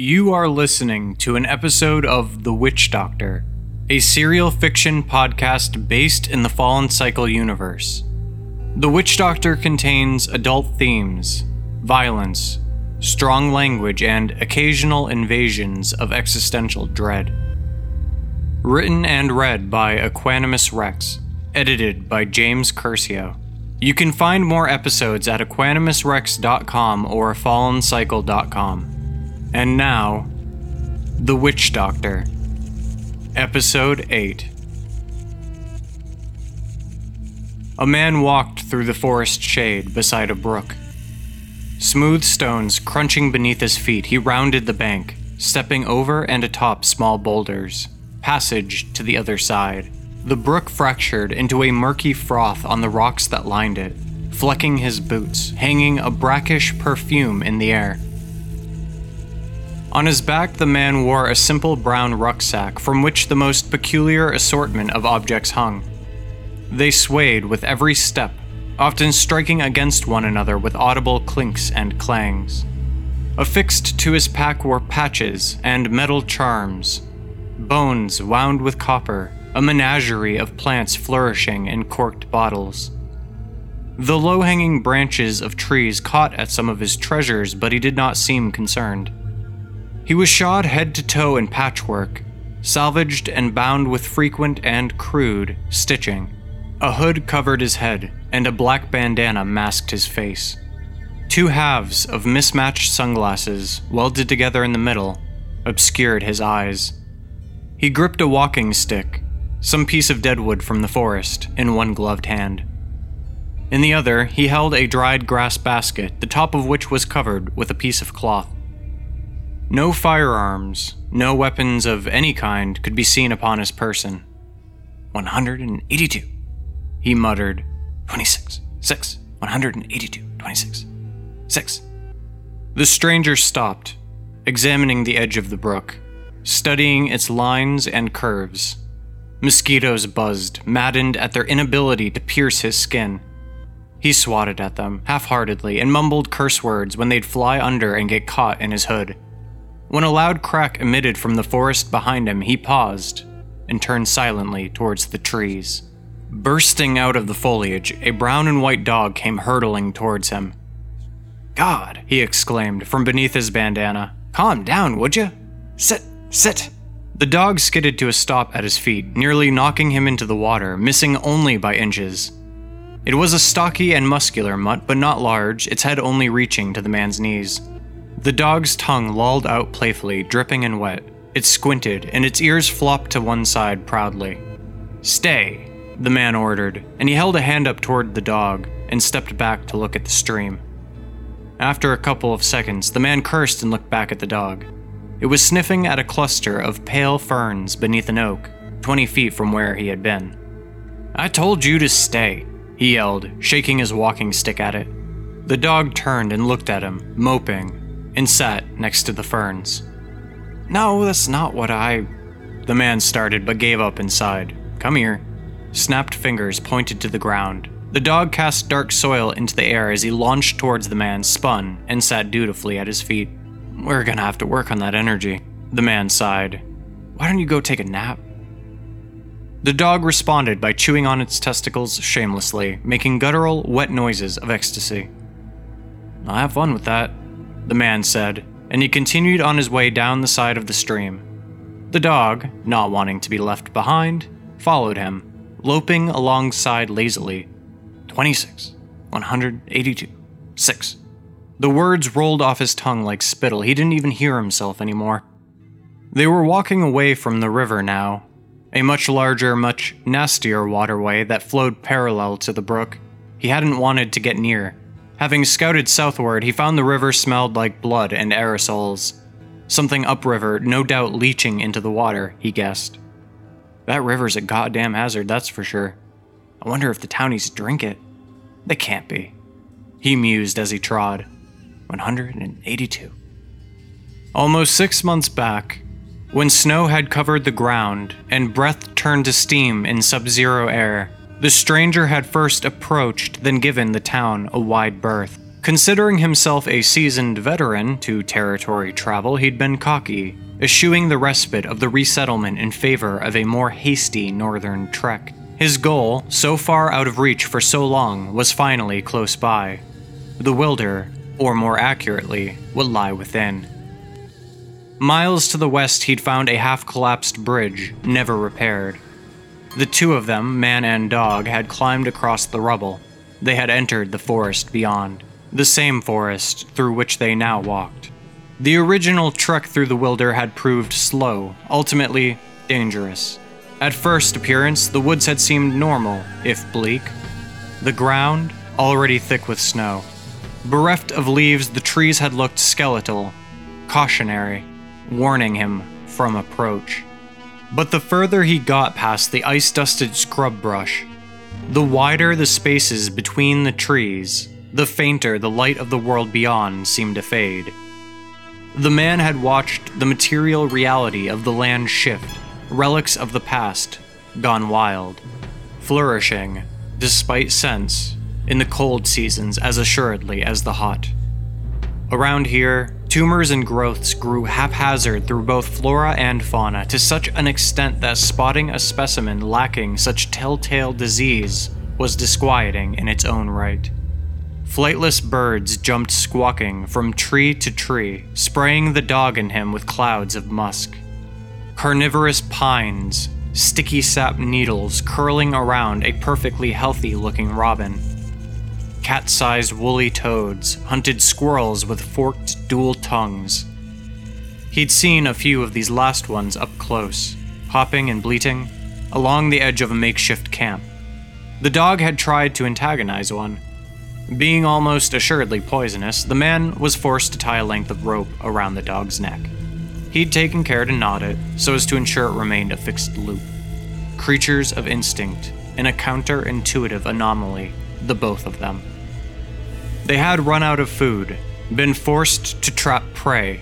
You are listening to an episode of The Witch Doctor, a serial fiction podcast based in the Fallen Cycle universe. The Witch Doctor contains adult themes, violence, strong language, and occasional invasions of existential dread. Written and read by Equanimous Rex, edited by James Curcio. You can find more episodes at equanimousrex.com or fallencycle.com. And now, The Witch Doctor, Episode 8. A man walked through the forest shade beside a brook. Smooth stones crunching beneath his feet, he rounded the bank, stepping over and atop small boulders. Passage to the other side. The brook fractured into a murky froth on the rocks that lined it, flecking his boots, hanging a brackish perfume in the air. On his back, the man wore a simple brown rucksack from which the most peculiar assortment of objects hung. They swayed with every step, often striking against one another with audible clinks and clangs. Affixed to his pack were patches and metal charms, bones wound with copper, a menagerie of plants flourishing in corked bottles. The low hanging branches of trees caught at some of his treasures, but he did not seem concerned. He was shod head to toe in patchwork, salvaged and bound with frequent and crude stitching. A hood covered his head, and a black bandana masked his face. Two halves of mismatched sunglasses, welded together in the middle, obscured his eyes. He gripped a walking stick, some piece of deadwood from the forest, in one gloved hand. In the other, he held a dried grass basket, the top of which was covered with a piece of cloth. No firearms, no weapons of any kind could be seen upon his person. 182, he muttered. 26, 6, 182, 26, 6. The stranger stopped, examining the edge of the brook, studying its lines and curves. Mosquitoes buzzed, maddened at their inability to pierce his skin. He swatted at them, half heartedly, and mumbled curse words when they'd fly under and get caught in his hood. When a loud crack emitted from the forest behind him, he paused and turned silently towards the trees. Bursting out of the foliage, a brown and white dog came hurtling towards him. God, he exclaimed from beneath his bandana. Calm down, would you? Sit, sit. The dog skidded to a stop at his feet, nearly knocking him into the water, missing only by inches. It was a stocky and muscular mutt, but not large, its head only reaching to the man's knees. The dog's tongue lolled out playfully, dripping and wet. It squinted, and its ears flopped to one side proudly. Stay, the man ordered, and he held a hand up toward the dog and stepped back to look at the stream. After a couple of seconds, the man cursed and looked back at the dog. It was sniffing at a cluster of pale ferns beneath an oak, 20 feet from where he had been. I told you to stay, he yelled, shaking his walking stick at it. The dog turned and looked at him, moping, and sat next to the ferns. No, that's not what I. The man started but gave up and sighed. Come here. Snapped fingers pointed to the ground. The dog cast dark soil into the air as he launched towards the man, spun, and sat dutifully at his feet. We're gonna have to work on that energy. The man sighed. Why don't you go take a nap? The dog responded by chewing on its testicles shamelessly, making guttural, wet noises of ecstasy. I'll have fun with that, the man said, and he continued on his way down the side of the stream. The dog, not wanting to be left behind, followed him, loping alongside lazily. 26, 182, 6. The words rolled off his tongue like spittle. He didn't even hear himself anymore. They were walking away from the river now, a much larger, much nastier waterway that flowed parallel to the brook. He hadn't wanted to get near, Having scouted southward, he found the river smelled like blood and aerosols. Something upriver, no doubt leaching into the water, he guessed. That river's a goddamn hazard, that's for sure. I wonder if the townies drink it. They can't be. He mused as he trod. 182. Almost six months back, when snow had covered the ground and breath turned to steam in sub zero air, the stranger had first approached, then given the town a wide berth. Considering himself a seasoned veteran to territory travel, he'd been cocky, eschewing the respite of the resettlement in favor of a more hasty northern trek. His goal, so far out of reach for so long, was finally close by. The Wilder, or more accurately, would lie within. Miles to the west, he'd found a half collapsed bridge, never repaired. The two of them, man and dog, had climbed across the rubble. They had entered the forest beyond, the same forest through which they now walked. The original trek through the Wilder had proved slow, ultimately dangerous. At first appearance, the woods had seemed normal, if bleak. The ground, already thick with snow. Bereft of leaves, the trees had looked skeletal, cautionary, warning him from approach. But the further he got past the ice dusted scrub brush, the wider the spaces between the trees, the fainter the light of the world beyond seemed to fade. The man had watched the material reality of the land shift relics of the past, gone wild, flourishing, despite sense, in the cold seasons as assuredly as the hot. Around here, tumors and growths grew haphazard through both flora and fauna to such an extent that spotting a specimen lacking such telltale disease was disquieting in its own right. Flightless birds jumped squawking from tree to tree, spraying the dog in him with clouds of musk carnivorous pines, sticky sap needles curling around a perfectly healthy looking robin. Cat sized woolly toads hunted squirrels with forked dual tongues. He'd seen a few of these last ones up close, hopping and bleating, along the edge of a makeshift camp. The dog had tried to antagonize one. Being almost assuredly poisonous, the man was forced to tie a length of rope around the dog's neck. He'd taken care to knot it so as to ensure it remained a fixed loop. Creatures of instinct, in a counterintuitive anomaly, the both of them. They had run out of food, been forced to trap prey,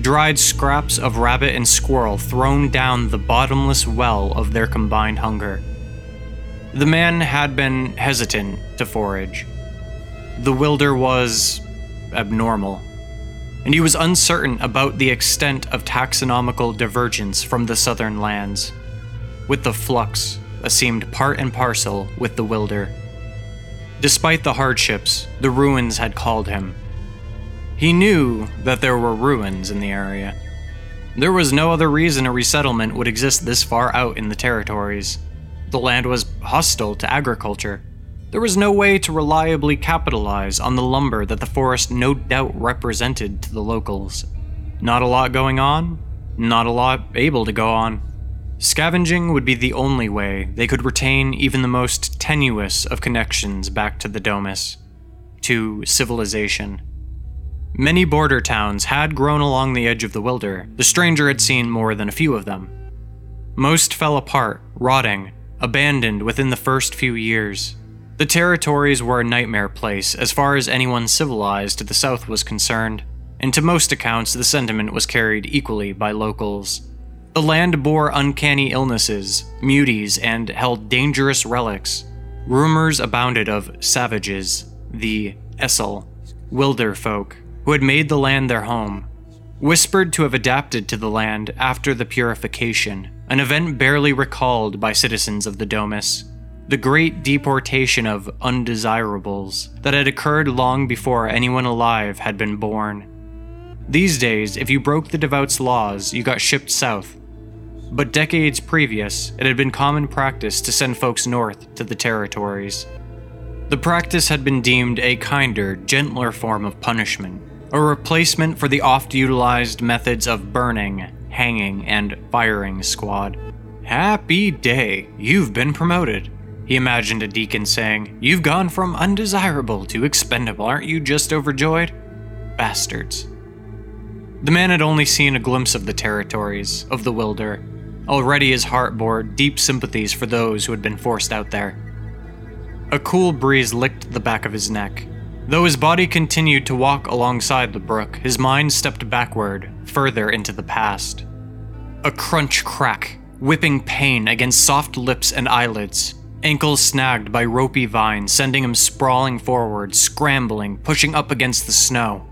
dried scraps of rabbit and squirrel thrown down the bottomless well of their combined hunger. The man had been hesitant to forage. The wilder was abnormal and he was uncertain about the extent of taxonomical divergence from the southern lands, with the flux a seemed part and parcel with the wilder. Despite the hardships, the ruins had called him. He knew that there were ruins in the area. There was no other reason a resettlement would exist this far out in the territories. The land was hostile to agriculture, there was no way to reliably capitalize on the lumber that the forest no doubt represented to the locals. Not a lot going on, not a lot able to go on. Scavenging would be the only way they could retain even the most tenuous of connections back to the Domus, to civilization. Many border towns had grown along the edge of the Wilder. The stranger had seen more than a few of them. Most fell apart, rotting, abandoned within the first few years. The territories were a nightmare place as far as anyone civilized to the south was concerned, and to most accounts the sentiment was carried equally by locals. The land bore uncanny illnesses, muties, and held dangerous relics. Rumors abounded of savages, the Essel, wilder folk, who had made the land their home, whispered to have adapted to the land after the purification, an event barely recalled by citizens of the Domus the great deportation of undesirables that had occurred long before anyone alive had been born. These days, if you broke the devout's laws, you got shipped south. But decades previous, it had been common practice to send folks north to the territories. The practice had been deemed a kinder, gentler form of punishment, a replacement for the oft utilized methods of burning, hanging, and firing squad. Happy day, you've been promoted. He imagined a deacon saying, You've gone from undesirable to expendable, aren't you just overjoyed? Bastards. The man had only seen a glimpse of the territories, of the Wilder. Already his heart bore deep sympathies for those who had been forced out there. A cool breeze licked the back of his neck. Though his body continued to walk alongside the brook, his mind stepped backward, further into the past. A crunch crack, whipping pain against soft lips and eyelids, ankles snagged by ropey vines, sending him sprawling forward, scrambling, pushing up against the snow.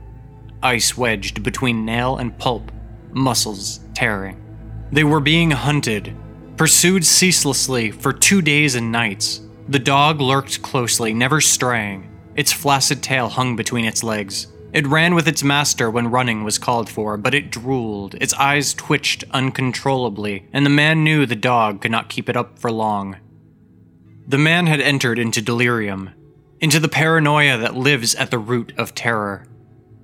Ice wedged between nail and pulp, muscles tearing. They were being hunted, pursued ceaselessly for two days and nights. The dog lurked closely, never straying. Its flaccid tail hung between its legs. It ran with its master when running was called for, but it drooled, its eyes twitched uncontrollably, and the man knew the dog could not keep it up for long. The man had entered into delirium, into the paranoia that lives at the root of terror.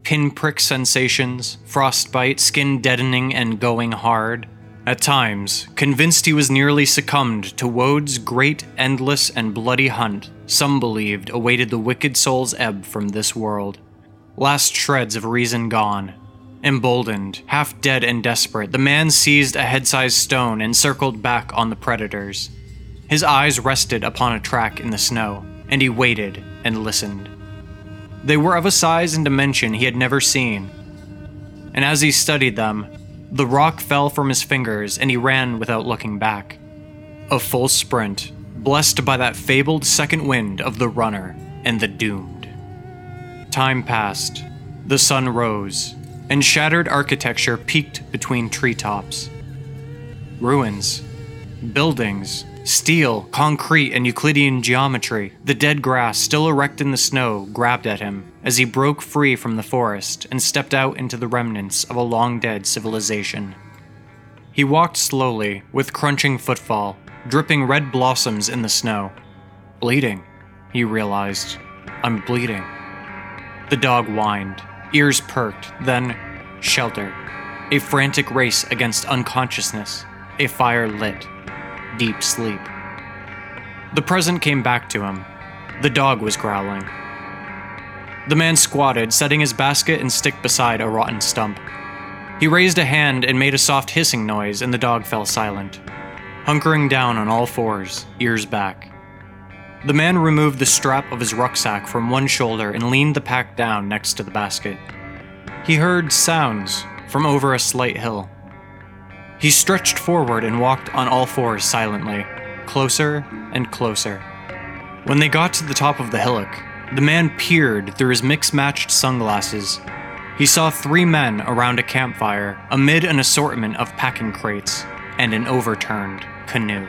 Pinprick sensations, frostbite, skin deadening and going hard. At times, convinced he was nearly succumbed to Wode's great, endless, and bloody hunt, some believed awaited the wicked soul's ebb from this world. Last shreds of reason gone. Emboldened, half dead and desperate, the man seized a head sized stone and circled back on the predators. His eyes rested upon a track in the snow, and he waited and listened. They were of a size and dimension he had never seen. And as he studied them, the rock fell from his fingers and he ran without looking back. A full sprint, blessed by that fabled second wind of the runner and the doomed. Time passed, the sun rose, and shattered architecture peeked between treetops. Ruins, buildings, steel, concrete, and Euclidean geometry, the dead grass still erect in the snow grabbed at him as he broke free from the forest and stepped out into the remnants of a long dead civilization. He walked slowly, with crunching footfall, dripping red blossoms in the snow. Bleeding, he realized. I'm bleeding. The dog whined, ears perked, then sheltered. A frantic race against unconsciousness, a fire lit, deep sleep. The present came back to him. The dog was growling. The man squatted, setting his basket and stick beside a rotten stump. He raised a hand and made a soft hissing noise, and the dog fell silent, hunkering down on all fours, ears back. The man removed the strap of his rucksack from one shoulder and leaned the pack down next to the basket. He heard sounds from over a slight hill. He stretched forward and walked on all fours silently, closer and closer. When they got to the top of the hillock, the man peered through his mix matched sunglasses. He saw three men around a campfire amid an assortment of packing crates and an overturned canoe.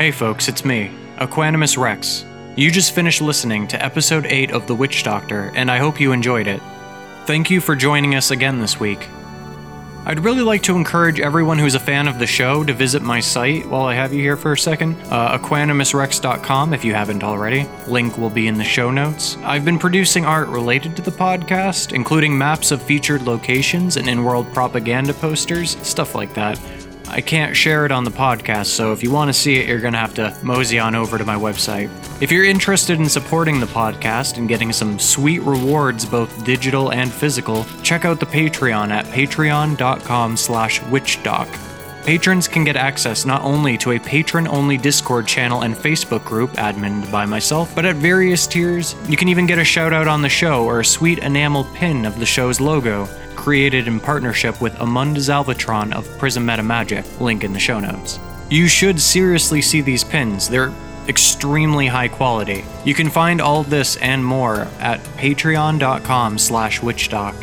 Hey folks, it's me, Equanimous Rex. You just finished listening to episode 8 of The Witch Doctor, and I hope you enjoyed it. Thank you for joining us again this week. I'd really like to encourage everyone who's a fan of the show to visit my site while I have you here for a second, uh, equanimousrex.com if you haven't already. Link will be in the show notes. I've been producing art related to the podcast, including maps of featured locations and in world propaganda posters, stuff like that. I can't share it on the podcast, so if you want to see it, you're going to have to mosey on over to my website. If you're interested in supporting the podcast and getting some sweet rewards, both digital and physical, check out the Patreon at patreon.com slash witchdoc. Patrons can get access not only to a patron-only Discord channel and Facebook group adminned by myself, but at various tiers, you can even get a shout out on the show or a sweet enamel pin of the show's logo created in partnership with Amun Disalvatron of Prismetamagick, link in the show notes. You should seriously see these pins, they're extremely high quality. You can find all this and more at patreon.com slash witchdoc.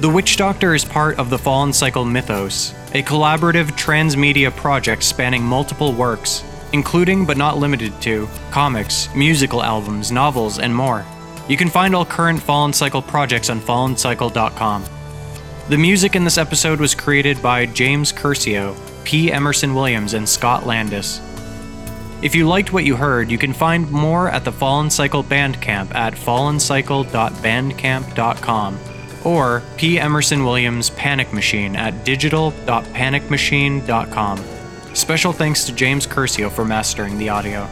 The Witch Doctor is part of the Fallen Cycle mythos, a collaborative transmedia project spanning multiple works, including but not limited to comics, musical albums, novels, and more. You can find all current Fallen Cycle projects on fallencycle.com. The music in this episode was created by James Curcio, P. Emerson Williams, and Scott Landes. If you liked what you heard, you can find more at the Fallen Cycle Bandcamp at fallencycle.bandcamp.com or P. Emerson Williams' Panic Machine at digital.panicmachine.com. Special thanks to James Curcio for mastering the audio.